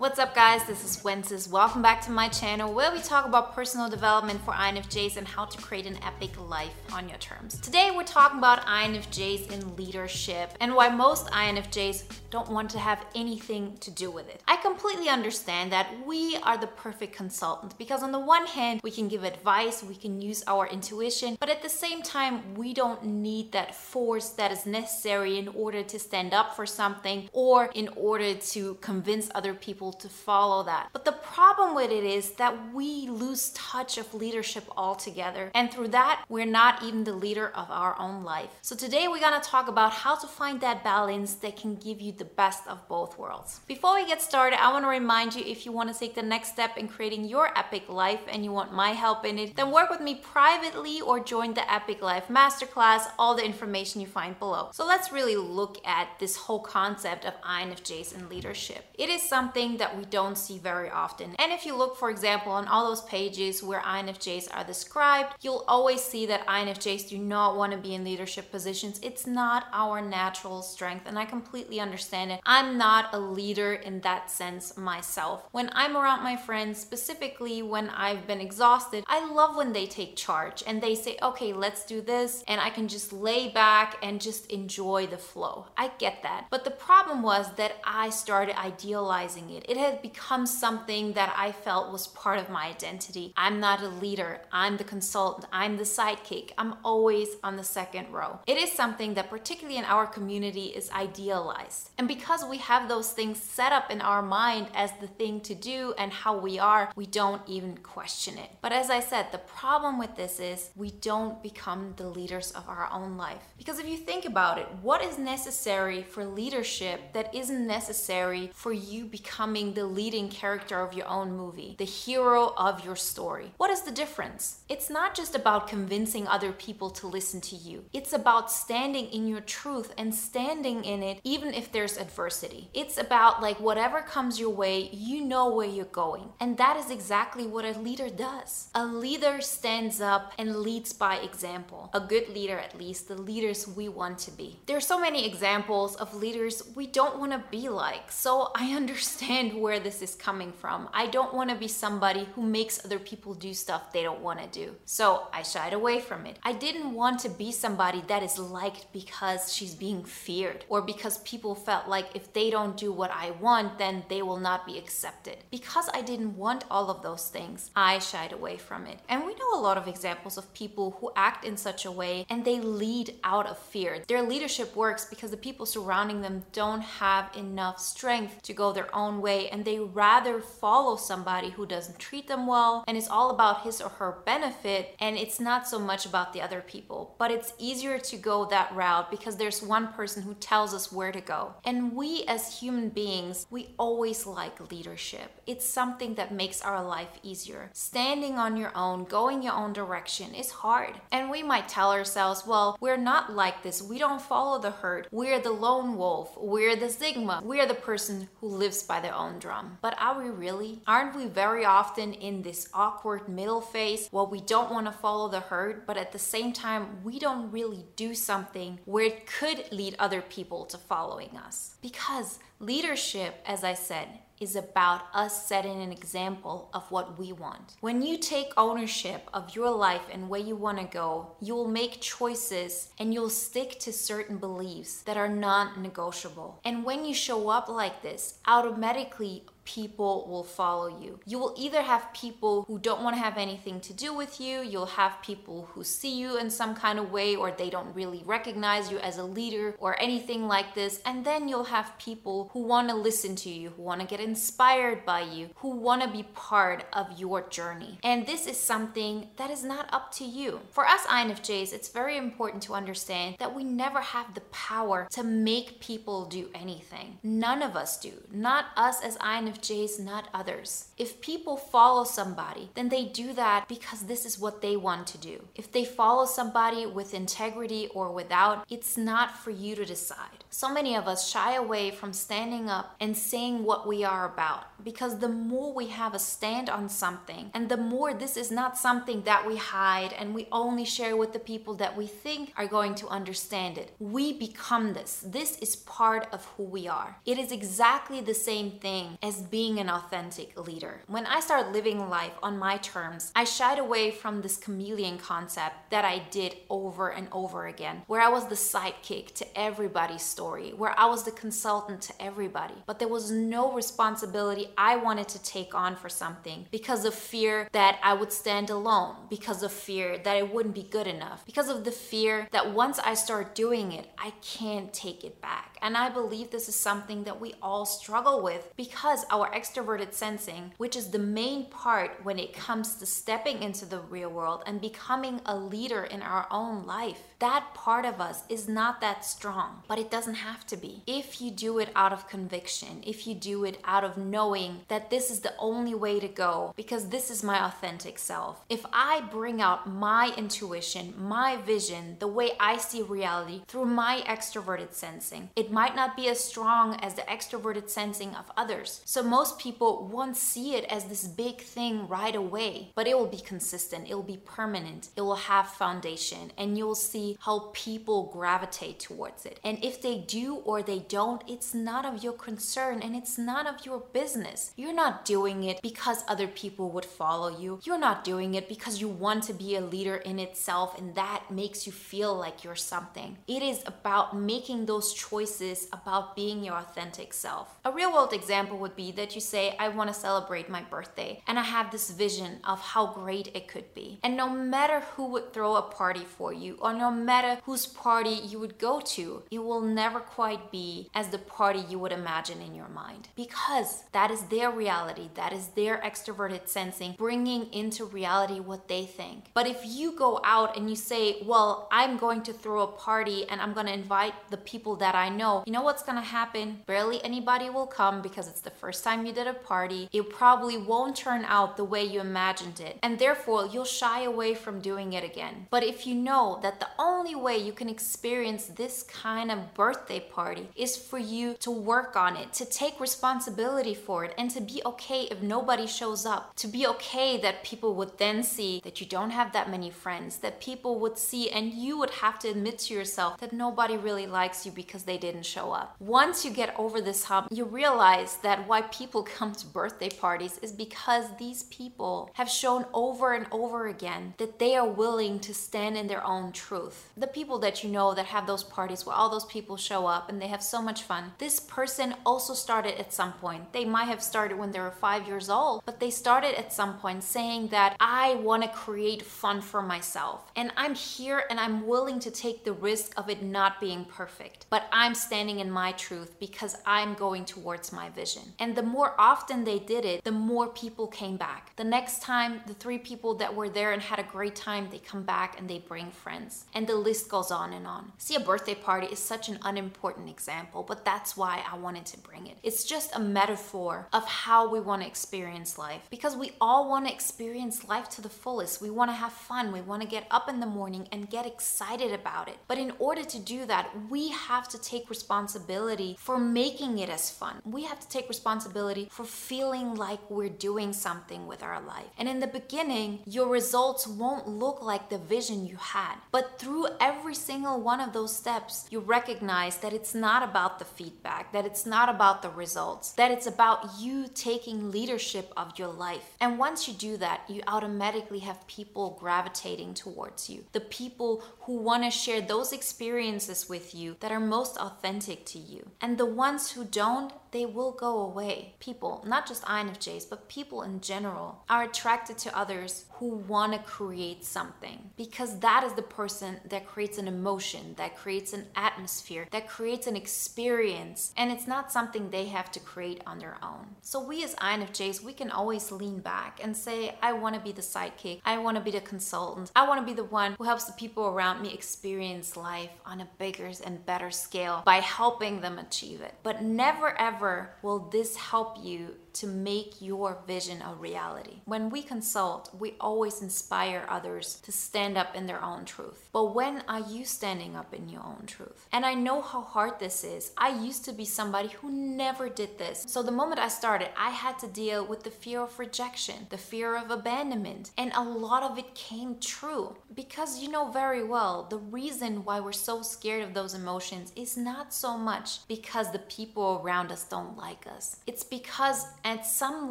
What's up guys, this is Wences. Welcome back to my channel where we talk about personal development for INFJs and how to create an epic life on your terms. Today we're talking about INFJs in leadership and why most INFJs don't want to have anything to do with it. I completely understand that we are the perfect consultant because on the one hand we can give advice, we can use our intuition, but at the same time we don't need that force that is necessary in order to stand up for something or in order to convince other people people to follow that. But the problem with it is that we lose touch of leadership altogether. And through that, we're not even the leader of our own life. So today we're gonna talk about how to find that balance that can give you the best of both worlds. Before we get started, I wanna remind you if you wanna take the next step in creating your epic life and you want my help in it, then work with me privately or join the Epic Life Masterclass, all the information you find below. So let's really look at this whole concept of INFJs and leadership. It is something that we don't see very often. And if you look, for example, on all those pages where INFJs are described, you'll always see that INFJs do not want to be in leadership positions. It's not our natural strength, and I completely understand it. I'm not a leader in that sense myself. When I'm around my friends, specifically when I've been exhausted, I love when they take charge and they say, okay, let's do this, and I can just lay back and just enjoy the flow. I get that. But the problem was that I started idealizing it. It had become something that I felt was part of my identity. I'm not a leader, I'm the consultant, I'm the sidekick, I'm always on the second row. It is something that, particularly in our community, is idealized. And because we have those things set up in our mind as the thing to do and how we are, we don't even question it. But as I said, the problem with this is we don't become the leaders of our own life. Because if you think about it, what is necessary for leadership that isn't necessary for you becoming becoming the leading character of your own movie, the hero of your story. What is the difference? It's not just about convincing other people to listen to you, it's about standing in your truth and standing in it even if there's adversity. It's about like whatever comes your way, you know where you're going. And that is exactly what a leader does. A leader stands up and leads by example. A good leader, at least, the leaders we want to be. There are so many examples of leaders we don't want to be like. So I understand understand where this is coming from. I don't want to be somebody who makes other people do stuff they don't want to do. So I shied away from it. I didn't want to be somebody that is liked because she's being feared or because people felt like if they don't do what I want, then they will not be accepted. Because I didn't want all of those things, I shied away from it. And we know a lot of examples of people who act in such a way and they lead out of fear. Their leadership works because the people surrounding them don't have enough strength to go their own way way and they rather follow somebody who doesn't treat them well and it's all about his or her benefit and it's not so much about the other people. But it's easier to go that route because there's one person who tells us where to go. And we as human beings, we always like leadership. It's something that makes our life easier. Standing on your own, going your own direction is hard. And we might tell ourselves, well, we're not like this. We don't follow the herd. We're the lone wolf. We're the Sigma. We're the person who lives by their own drum. But are we really? Aren't we very often in this awkward middle phase where we don't want to follow the herd, but at the same time, we don't really do something where it could lead other people to following us? Because leadership, as I said, is about us setting an example of what we want. When you take ownership of your life and where you want to go, you'll make choices and you'll stick to certain beliefs that are non negotiable. And when you show up like this, automatically people will follow you. You will either have people who don't want to have anything to do with you, you'll have people who see you in some kind of way or they don't really recognize you as a leader or anything like this, and then you'll have people who want to listen to you, who want to get inspired by you, who want to be part of your journey. And this is something that is not up to you. For us INFJs, it's very important to understand that we never have the power to make people do anything. None of us do. Not us as INFJs INFJs, not others. If people follow somebody, then they do that because this is what they want to do. If they follow somebody with integrity or without, it's not for you to decide. So many of us shy away from standing up and saying what we are about because the more we have a stand on something and the more this is not something that we hide and we only share with the people that we think are going to understand it, we become this. This is part of who we are. It is exactly the same thing as being an authentic leader. When I started living life on my terms, I shied away from this chameleon concept that I did over and over again, where I was the sidekick to everybody's story, where I was the consultant to everybody. But there was no responsibility I wanted to take on for something because of fear that I would stand alone, because of fear that it wouldn't be good enough, because of the fear that once I start doing it, I can't take it back. And I believe this is something that we all struggle with because our extroverted sensing, which is the main part when it comes to stepping into the real world and becoming a leader in our own life, that part of us is not that strong, but it doesn't have to be. If you do it out of conviction, if you do it out of knowing that this is the only way to go because this is my authentic self. If I bring out my intuition, my vision, the way I see reality through my extroverted sensing, it might not be as strong as the extroverted sensing of others. So most people won't see it as this big thing right away, but it will be consistent, it will be permanent, it will have foundation, and you'll see how people gravitate towards it. And if they do or they don't, it's not of your concern and it's none of your business. You're not doing it because other people would follow you. You're not doing it because you want to be a leader in itself and that makes you feel like you're something. It is about making those choices about being your authentic self. A real world example would be that you say, I want to celebrate my birthday and I have this vision of how great it could be. And no matter who would throw a party for you or no matter whose party you would go to, it will never quite be as the party you would imagine in your mind because that is their reality, that is their extroverted sensing bringing into reality what they think. But if you go out and you say, Well, I'm going to throw a party and I'm going to invite the people that I know, you know what's going to happen? Barely anybody will come because it's the first time you did a party. It probably won't turn out the way you imagined it, and therefore you'll shy away from doing it again. But if you know that the only way you can experience this kind of birthday party is for you to work on it, to take responsibility for it, and to be okay if nobody shows up. To be okay that people would then see that you don't have that many friends, that people would see, and you would have to admit to yourself that nobody really likes you because they didn't show up. Once you get over this hump, you realize that why people come to birthday parties is because these people have shown over and over again that they are willing to stand in their own truth the people that you know that have those parties where all those people show up and they have so much fun. This person also started at some point. They might have started when they were five years old, but they started at some point saying that I want to create fun for myself. And I'm here and I'm willing to take the risk of it not being perfect. But I'm standing in my truth because I'm going towards my vision. And the more often they did it, the more people came back. The next time, the three people that were there and had a great time, they come back and they bring friends. And the list goes on and on. See, a birthday party is such an unimportant example, but that's why I wanted to bring it. It's just a metaphor of how we want to experience life because we all want to experience life to the fullest. We want to have fun. We want to get up in the morning and get excited about it. But in order to do that, we have to take responsibility for making it as fun. We have to take responsibility for feeling like we're doing something with our life. And in the beginning, your results won't look like the vision you had. But through through every single one of those steps, you recognize that it's not about the feedback, that it's not about the results, that it's about you taking leadership of your life. And once you do that, you automatically have people gravitating towards you. The people who want to share those experiences with you that are most authentic to you. And the ones who don't, they will go away. People, not just INFJs, but people in general, are attracted to others who want to create something because that is the person that creates an emotion, that creates an atmosphere, that creates an experience, and it's not something they have to create on their own. So, we as INFJs, we can always lean back and say, I want to be the sidekick, I want to be the consultant, I want to be the one who helps the people around me experience life on a bigger and better scale by helping them achieve it. But never ever ever will this help you to make your vision a reality. When we consult, we always inspire others to stand up in their own truth. But when are you standing up in your own truth? And I know how hard this is. I used to be somebody who never did this. So the moment I started, I had to deal with the fear of rejection, the fear of abandonment, and a lot of it came true. Because you know very well, the reason why we're so scared of those emotions is not so much because the people around us don't like us. It's because at some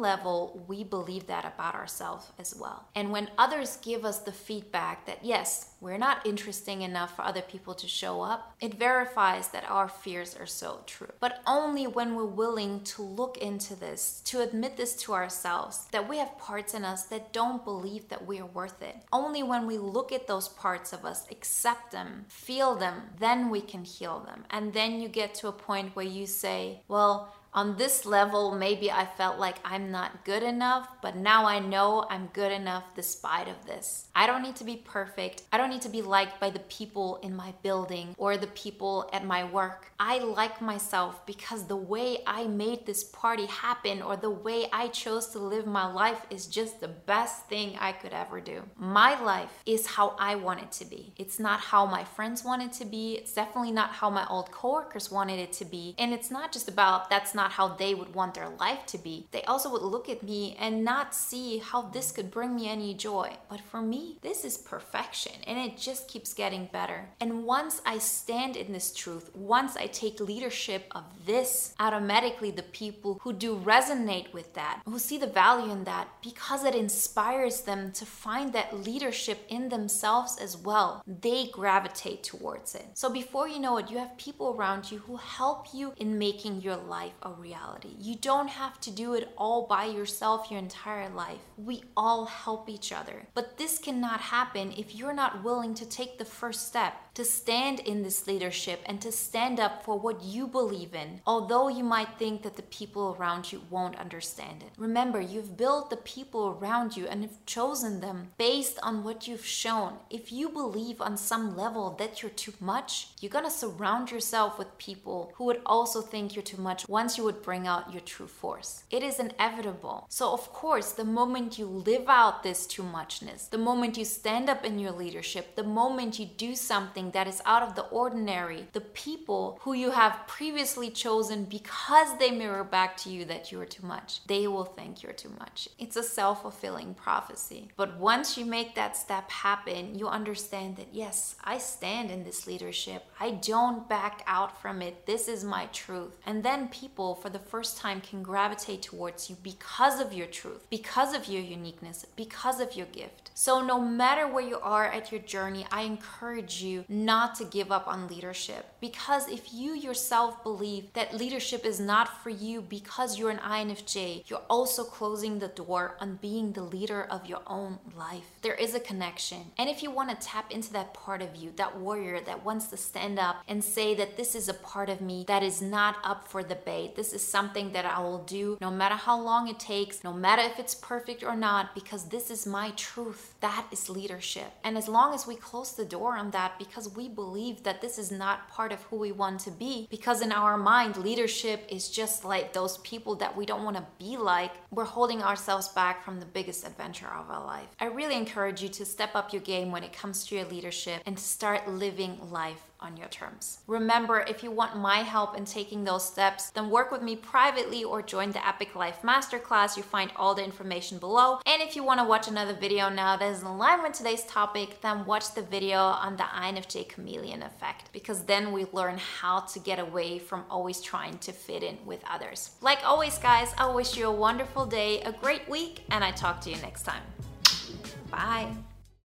level, we believe that about ourselves as well. And when others give us the feedback that, yes, we're not interesting enough for other people to show up, it verifies that our fears are so true. But only when we're willing to look into this, to admit this to ourselves, that we have parts in us that don't believe that we are worth it. Only when we look at those parts of us, accept them, feel them, then we can heal them. And then you get to a point where you say, well, on this level, maybe I felt like I'm not good enough, but now I know I'm good enough despite of this. I don't need to be perfect. I don't need to be liked by the people in my building or the people at my work. I like myself because the way I made this party happen or the way I chose to live my life is just the best thing I could ever do. My life is how I want it to be. It's not how my friends want it to be. It's definitely not how my old coworkers wanted it to be. And it's not just about that's not how they would want their life to be. They also would look at me and not see how this could bring me any joy. But for me, this is perfection and it just keeps getting better. And once I stand in this truth, once I take leadership of this, automatically the people who do resonate with that, who see the value in that, because it inspires them to find that leadership in themselves as well, they gravitate towards it. So before you know it, you have people around you who help you in making your life a reality. You don't have to do it all by yourself your entire life. We all help each other. But this cannot happen if you're not willing to take the first step to stand in this leadership and to stand up for what you believe in, although you might think that the people around you won't understand it. Remember, you've built the people around you and have chosen them based on what you've shown. If you believe on some level that you're too much, you're gonna surround yourself with people who would also think you're too much once you would bring out your true force. It is inevitable. So, of course, the moment you live out this too muchness, the moment you stand up in your leadership, the moment you do something that is out of the ordinary, the people who you have previously chosen because they mirror back to you that you are too much, they will think you're too much. It's a self fulfilling prophecy. But once you make that step happen, you understand that yes, I stand in this leadership. I don't back out from it. This is my truth. And then people, for the first time, can gravitate towards you because of your truth, because of your uniqueness, because of your gift. So, no matter where you are at your journey, I encourage you not to give up on leadership. Because if you yourself believe that leadership is not for you because you're an INFJ, you're also closing the door on being the leader of your own life. There is a connection. And if you want to tap into that part of you, that warrior that wants to stand up and say that this is a part of me that is not up for debate, this is something that I will do no matter how long it takes, no matter if it's perfect or not, because this is my truth. That is leadership. And as long as we close the door on that because we believe that this is not part of who we want to be. Because in our mind, leadership is just like those people that we don't want to be like. We're holding ourselves back from the biggest adventure of our life. I really encourage you to step up your game when it comes to your leadership and start living life on your terms. Remember, if you want my help in taking those steps, then work with me privately or join the Epic Life Masterclass. You find all the information below. And if you want to watch another video now that is in line with today's topic, then watch the video on the INFJ chameleon effect because then we learn how to get away from always trying to fit in with others. Like always, guys, I wish you a wonderful day, a great week, and I talk to you next time. Bye.